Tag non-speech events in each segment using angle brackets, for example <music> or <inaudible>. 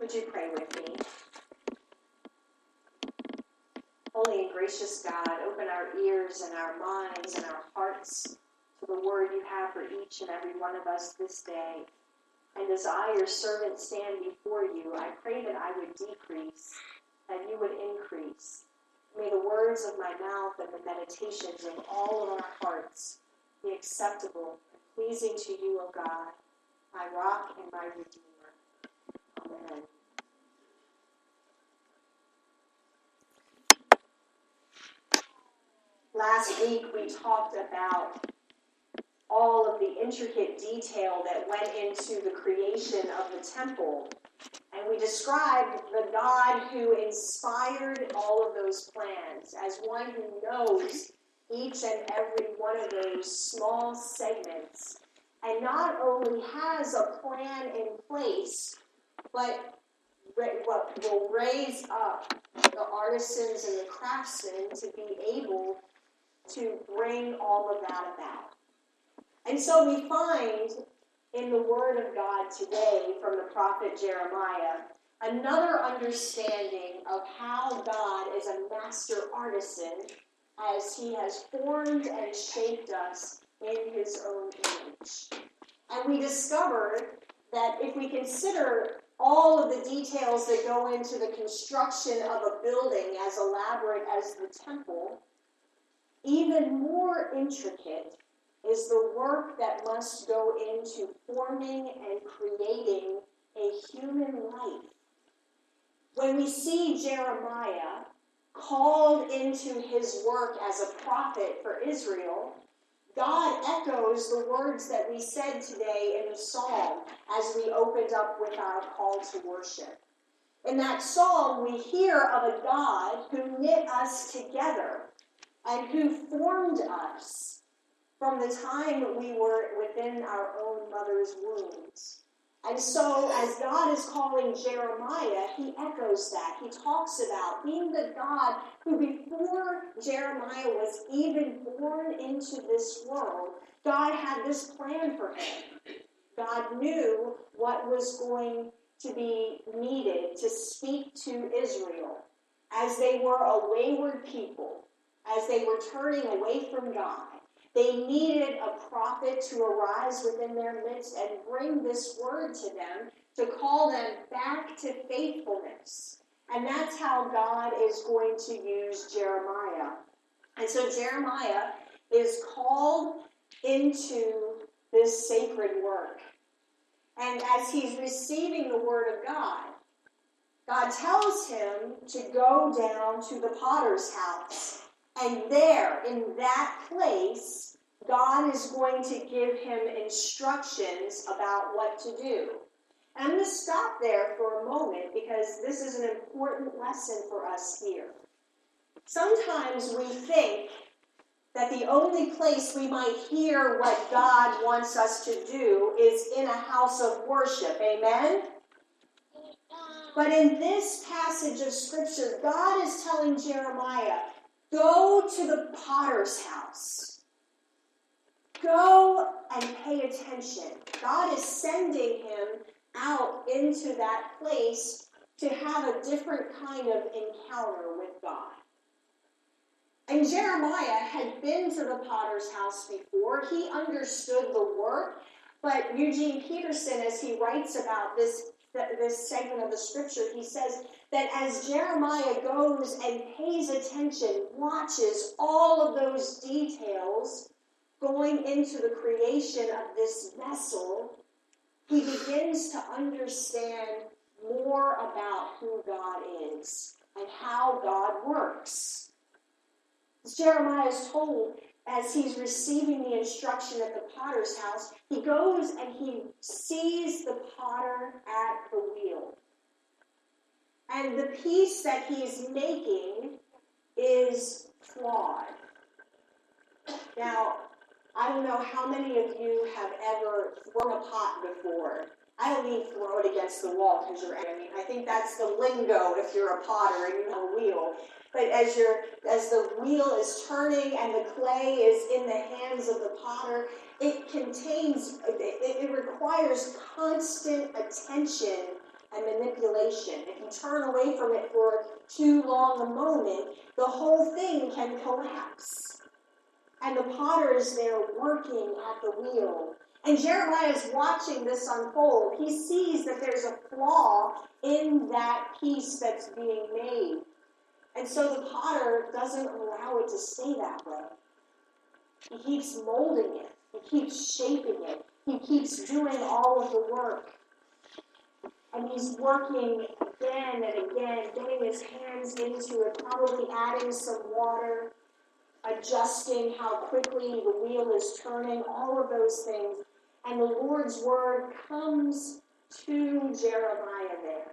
Would you pray with me? Holy and gracious God, open our ears and our minds and our hearts to the word you have for each and every one of us this day. And as I, your servant, stand before you, I pray that I would decrease and you would increase. May the words of my mouth and the meditations of all of our hearts be acceptable and pleasing to you, O God, my rock and my redeemer. Last week we talked about all of the intricate detail that went into the creation of the temple. And we described the God who inspired all of those plans as one who knows each and every one of those small segments and not only has a plan in place, but what will raise up the artisans and the craftsmen to be able to bring all of that about. And so we find in the Word of God today from the prophet Jeremiah another understanding of how God is a master artisan as he has formed and shaped us in his own image. And we discovered that if we consider all of the details that go into the construction of a building as elaborate as the temple, even more intricate is the work that must go into forming and creating a human life. When we see Jeremiah called into his work as a prophet for Israel, God echoes the words that we said today in the psalm as we opened up with our call to worship. In that psalm, we hear of a God who knit us together and who formed us from the time we were within our own mother's wombs. And so, as God is calling Jeremiah, he echoes that. He talks about being the God who, before Jeremiah was even born into this world, God had this plan for him. God knew what was going to be needed to speak to Israel as they were a wayward people, as they were turning away from God. They needed a prophet to arise within their midst and bring this word to them to call them back to faithfulness. And that's how God is going to use Jeremiah. And so Jeremiah is called into this sacred work. And as he's receiving the word of God, God tells him to go down to the potter's house. And there, in that place, God is going to give him instructions about what to do. And I'm going to stop there for a moment because this is an important lesson for us here. Sometimes we think that the only place we might hear what God wants us to do is in a house of worship. Amen? But in this passage of Scripture, God is telling Jeremiah, go to the potter's house. Go and pay attention. God is sending him out into that place to have a different kind of encounter with God. And Jeremiah had been to the potter's house before. He understood the work. But Eugene Peterson, as he writes about this, this segment of the scripture, he says that as Jeremiah goes and pays attention, watches all of those details, going into the creation of this vessel, he begins to understand more about who God is and how God works. As Jeremiah is told, as he's receiving the instruction at the potter's house, he goes and he sees the potter at the wheel. And the piece that he's making is flawed. Now, I don't know how many of you have ever thrown a pot before. I don't mean throw it against the wall because you're. I mean, I think that's the lingo if you're a potter and you have a wheel. But as you're, as the wheel is turning and the clay is in the hands of the potter, it contains. It, it requires constant attention and manipulation. If you turn away from it for too long a moment, the whole thing can collapse. And the potter is there working at the wheel. And Jeremiah is watching this unfold. He sees that there's a flaw in that piece that's being made. And so the potter doesn't allow it to stay that way. He keeps molding it, he keeps shaping it, he keeps doing all of the work. And he's working again and again, getting his hands into it, probably adding some water, adjusting how quickly the wheel is turning, all of those things. And the Lord's word comes to Jeremiah there.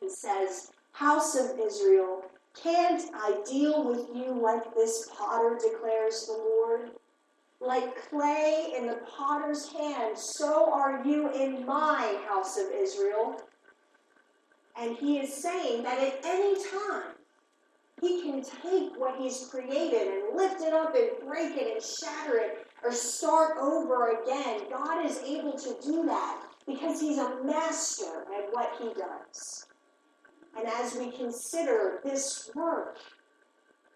He says, House of Israel, can't I deal with you like this potter, declares the Lord? Like clay in the potter's hand, so are you in my house of Israel. And he is saying that at any time, he can take what he's created and lift it up and break it and shatter it or start over again. God is able to do that because he's a master at what he does. And as we consider this work,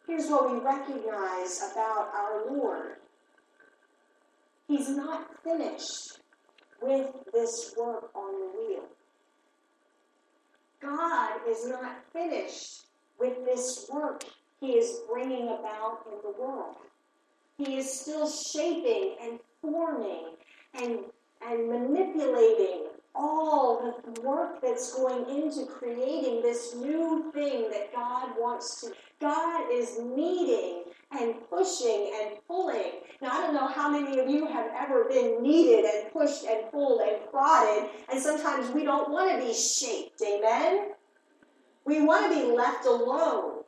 here's what we recognize about our Lord He's not finished with this work on the wheel. God is not finished with this work he is bringing about in the world. He is still shaping and forming and, and manipulating all the work that's going into creating this new thing that God wants to. God is kneading and pushing and pulling. Now, I don't know how many of you have ever been kneaded and pushed and pulled and prodded, and sometimes we don't want to be shaped. Amen? We want to be left alone.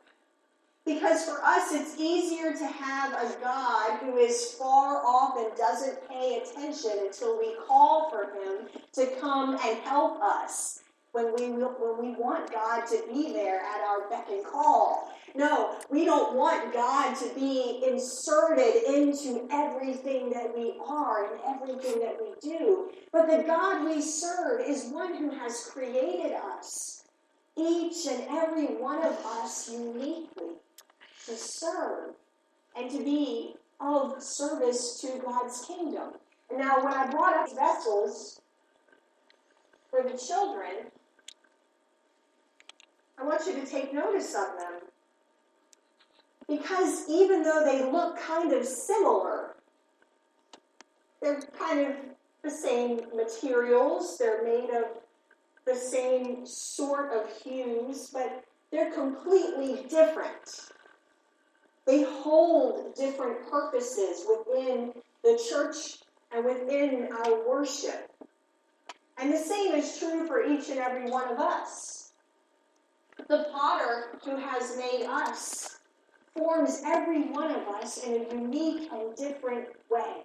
Because for us, it's easier to have a God who is far off and doesn't pay attention until we call for him to come and help us when we, when we want God to be there at our beck and call. No, we don't want God to be inserted into everything that we are and everything that we do. But the God we serve is one who has created us, each and every one of us uniquely to serve and to be of service to God's kingdom. And now, when I brought up vessels for the children, I want you to take notice of them. Because even though they look kind of similar, they're kind of the same materials, they're made of the same sort of hues, but they're completely different. They hold different purposes within the church and within our worship. And the same is true for each and every one of us. The potter who has made us forms every one of us in a unique and different way.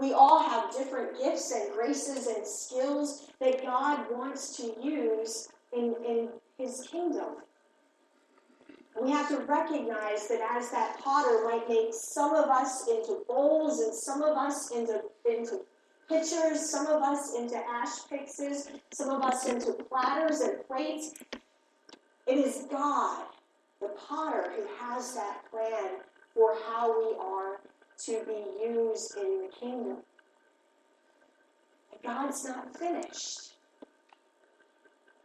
We all have different gifts and graces and skills that God wants to use in, in His kingdom. We have to recognize that as that potter might make some of us into bowls and some of us into, into pitchers, some of us into ash pyxes, some of us into platters and plates, it is God, the potter, who has that plan for how we are to be used in the kingdom. God's not finished.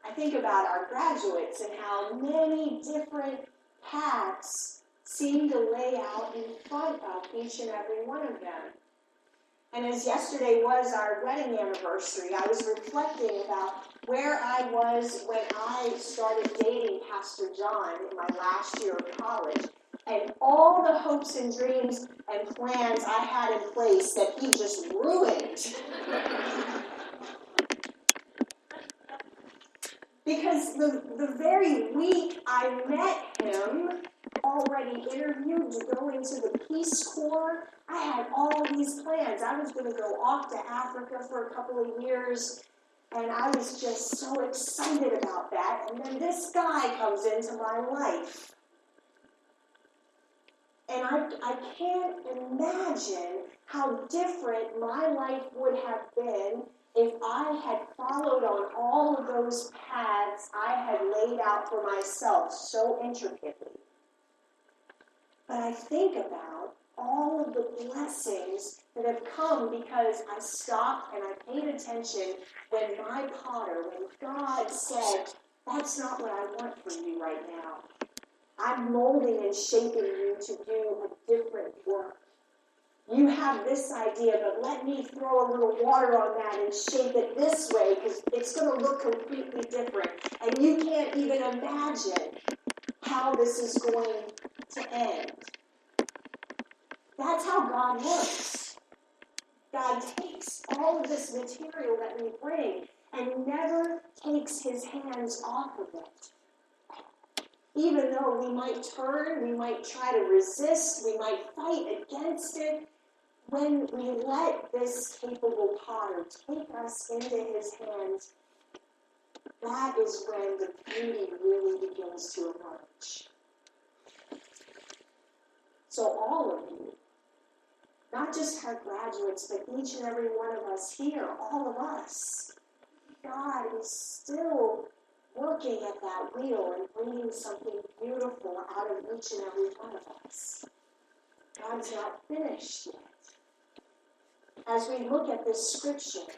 I think about our graduates and how many different paths seem to lay out in front of each and every one of them. And as yesterday was our wedding anniversary, I was reflecting about where I was when I started dating Pastor John in my last year of college, and all the hopes and dreams and plans I had in place that he just ruined. <laughs> because the, the very week I met him, already interviewed to go into the Peace Corps, I had all these plans. I was going to go off to Africa for a couple of years, and I was just so excited about that. And then this guy comes into my life. And I, I can't imagine how different my life would have been if I had followed on all of those paths I had laid out for myself so intricately. But I think about all of the blessings that have come because I stopped and I paid attention when my potter, when God said, That's not what I want for you right now. I'm molding and shaping you to do a different work. You have this idea, but let me throw a little water on that and shape it this way because it's going to look completely different. And you can't even imagine how this is going to end. That's how God works. God takes all of this material that we bring and never takes his hands off of it. Even though we might turn, we might try to resist, we might fight against it, when we let this capable potter take us into his hands, that is when the beauty really begins to emerge. So, all of you, not just our graduates, but each and every one of us here, all of us, God is still working at that wheel and bringing something beautiful out of each and every one of us. God's not finished yet as we look at this scripture,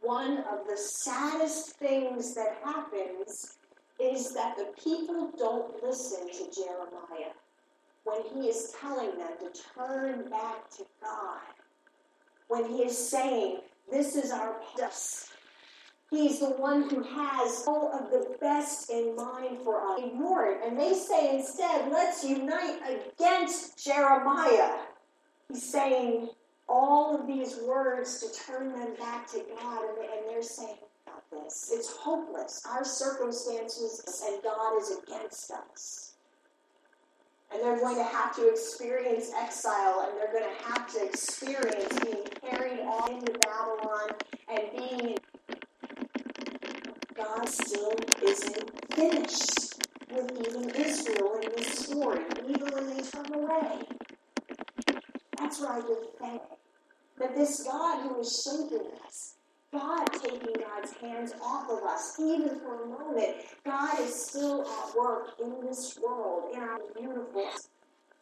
one of the saddest things that happens is that the people don't listen to Jeremiah when he is telling them to turn back to God. When he is saying, This is our place. He's the one who has all of the best in mind for us. Ignore it. And they say instead, Let's unite against Jeremiah. He's saying, all of these words to turn them back to God, and, and they're saying about this. It's hopeless. Our circumstances and God is against us. And they're going to have to experience exile, and they're going to have to experience being carried off into Babylon and being. God still isn't finished with even Israel in this story, even when they turn away. That's what I give thanks that this God who is shaping us, God taking God's hands off of us, even for a moment, God is still at work in this world, beautiful.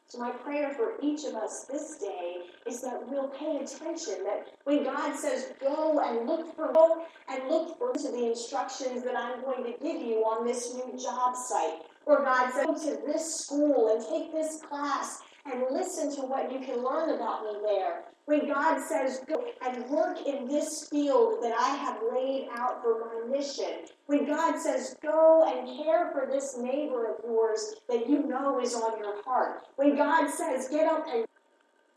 So, my prayer for each of us this day is that we'll pay attention. That when God says, go and look for, go and look for to the instructions that I'm going to give you on this new job site, or God says, go to this school and take this class and listen to what you can learn about me there. When God says, go and work in this field that I have laid out for my mission. When God says, go and care for this neighbor of yours that you know is on your heart. When God says, get up and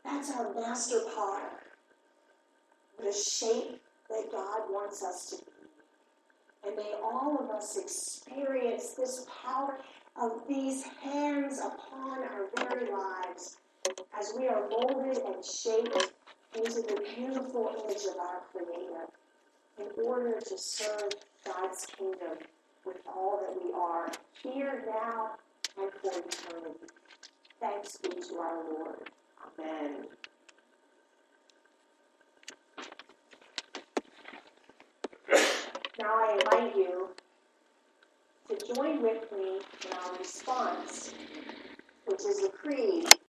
that's our master potter. The shape that God wants us to be. And may all of us experience this power of these hands upon our very lives as we are molded and shaped into the beautiful image of our Creator in order to serve God's kingdom with all that we are, here, now, and for eternity. Thanks be to our Lord. Amen. Now I invite you to join with me in our response, which is the creed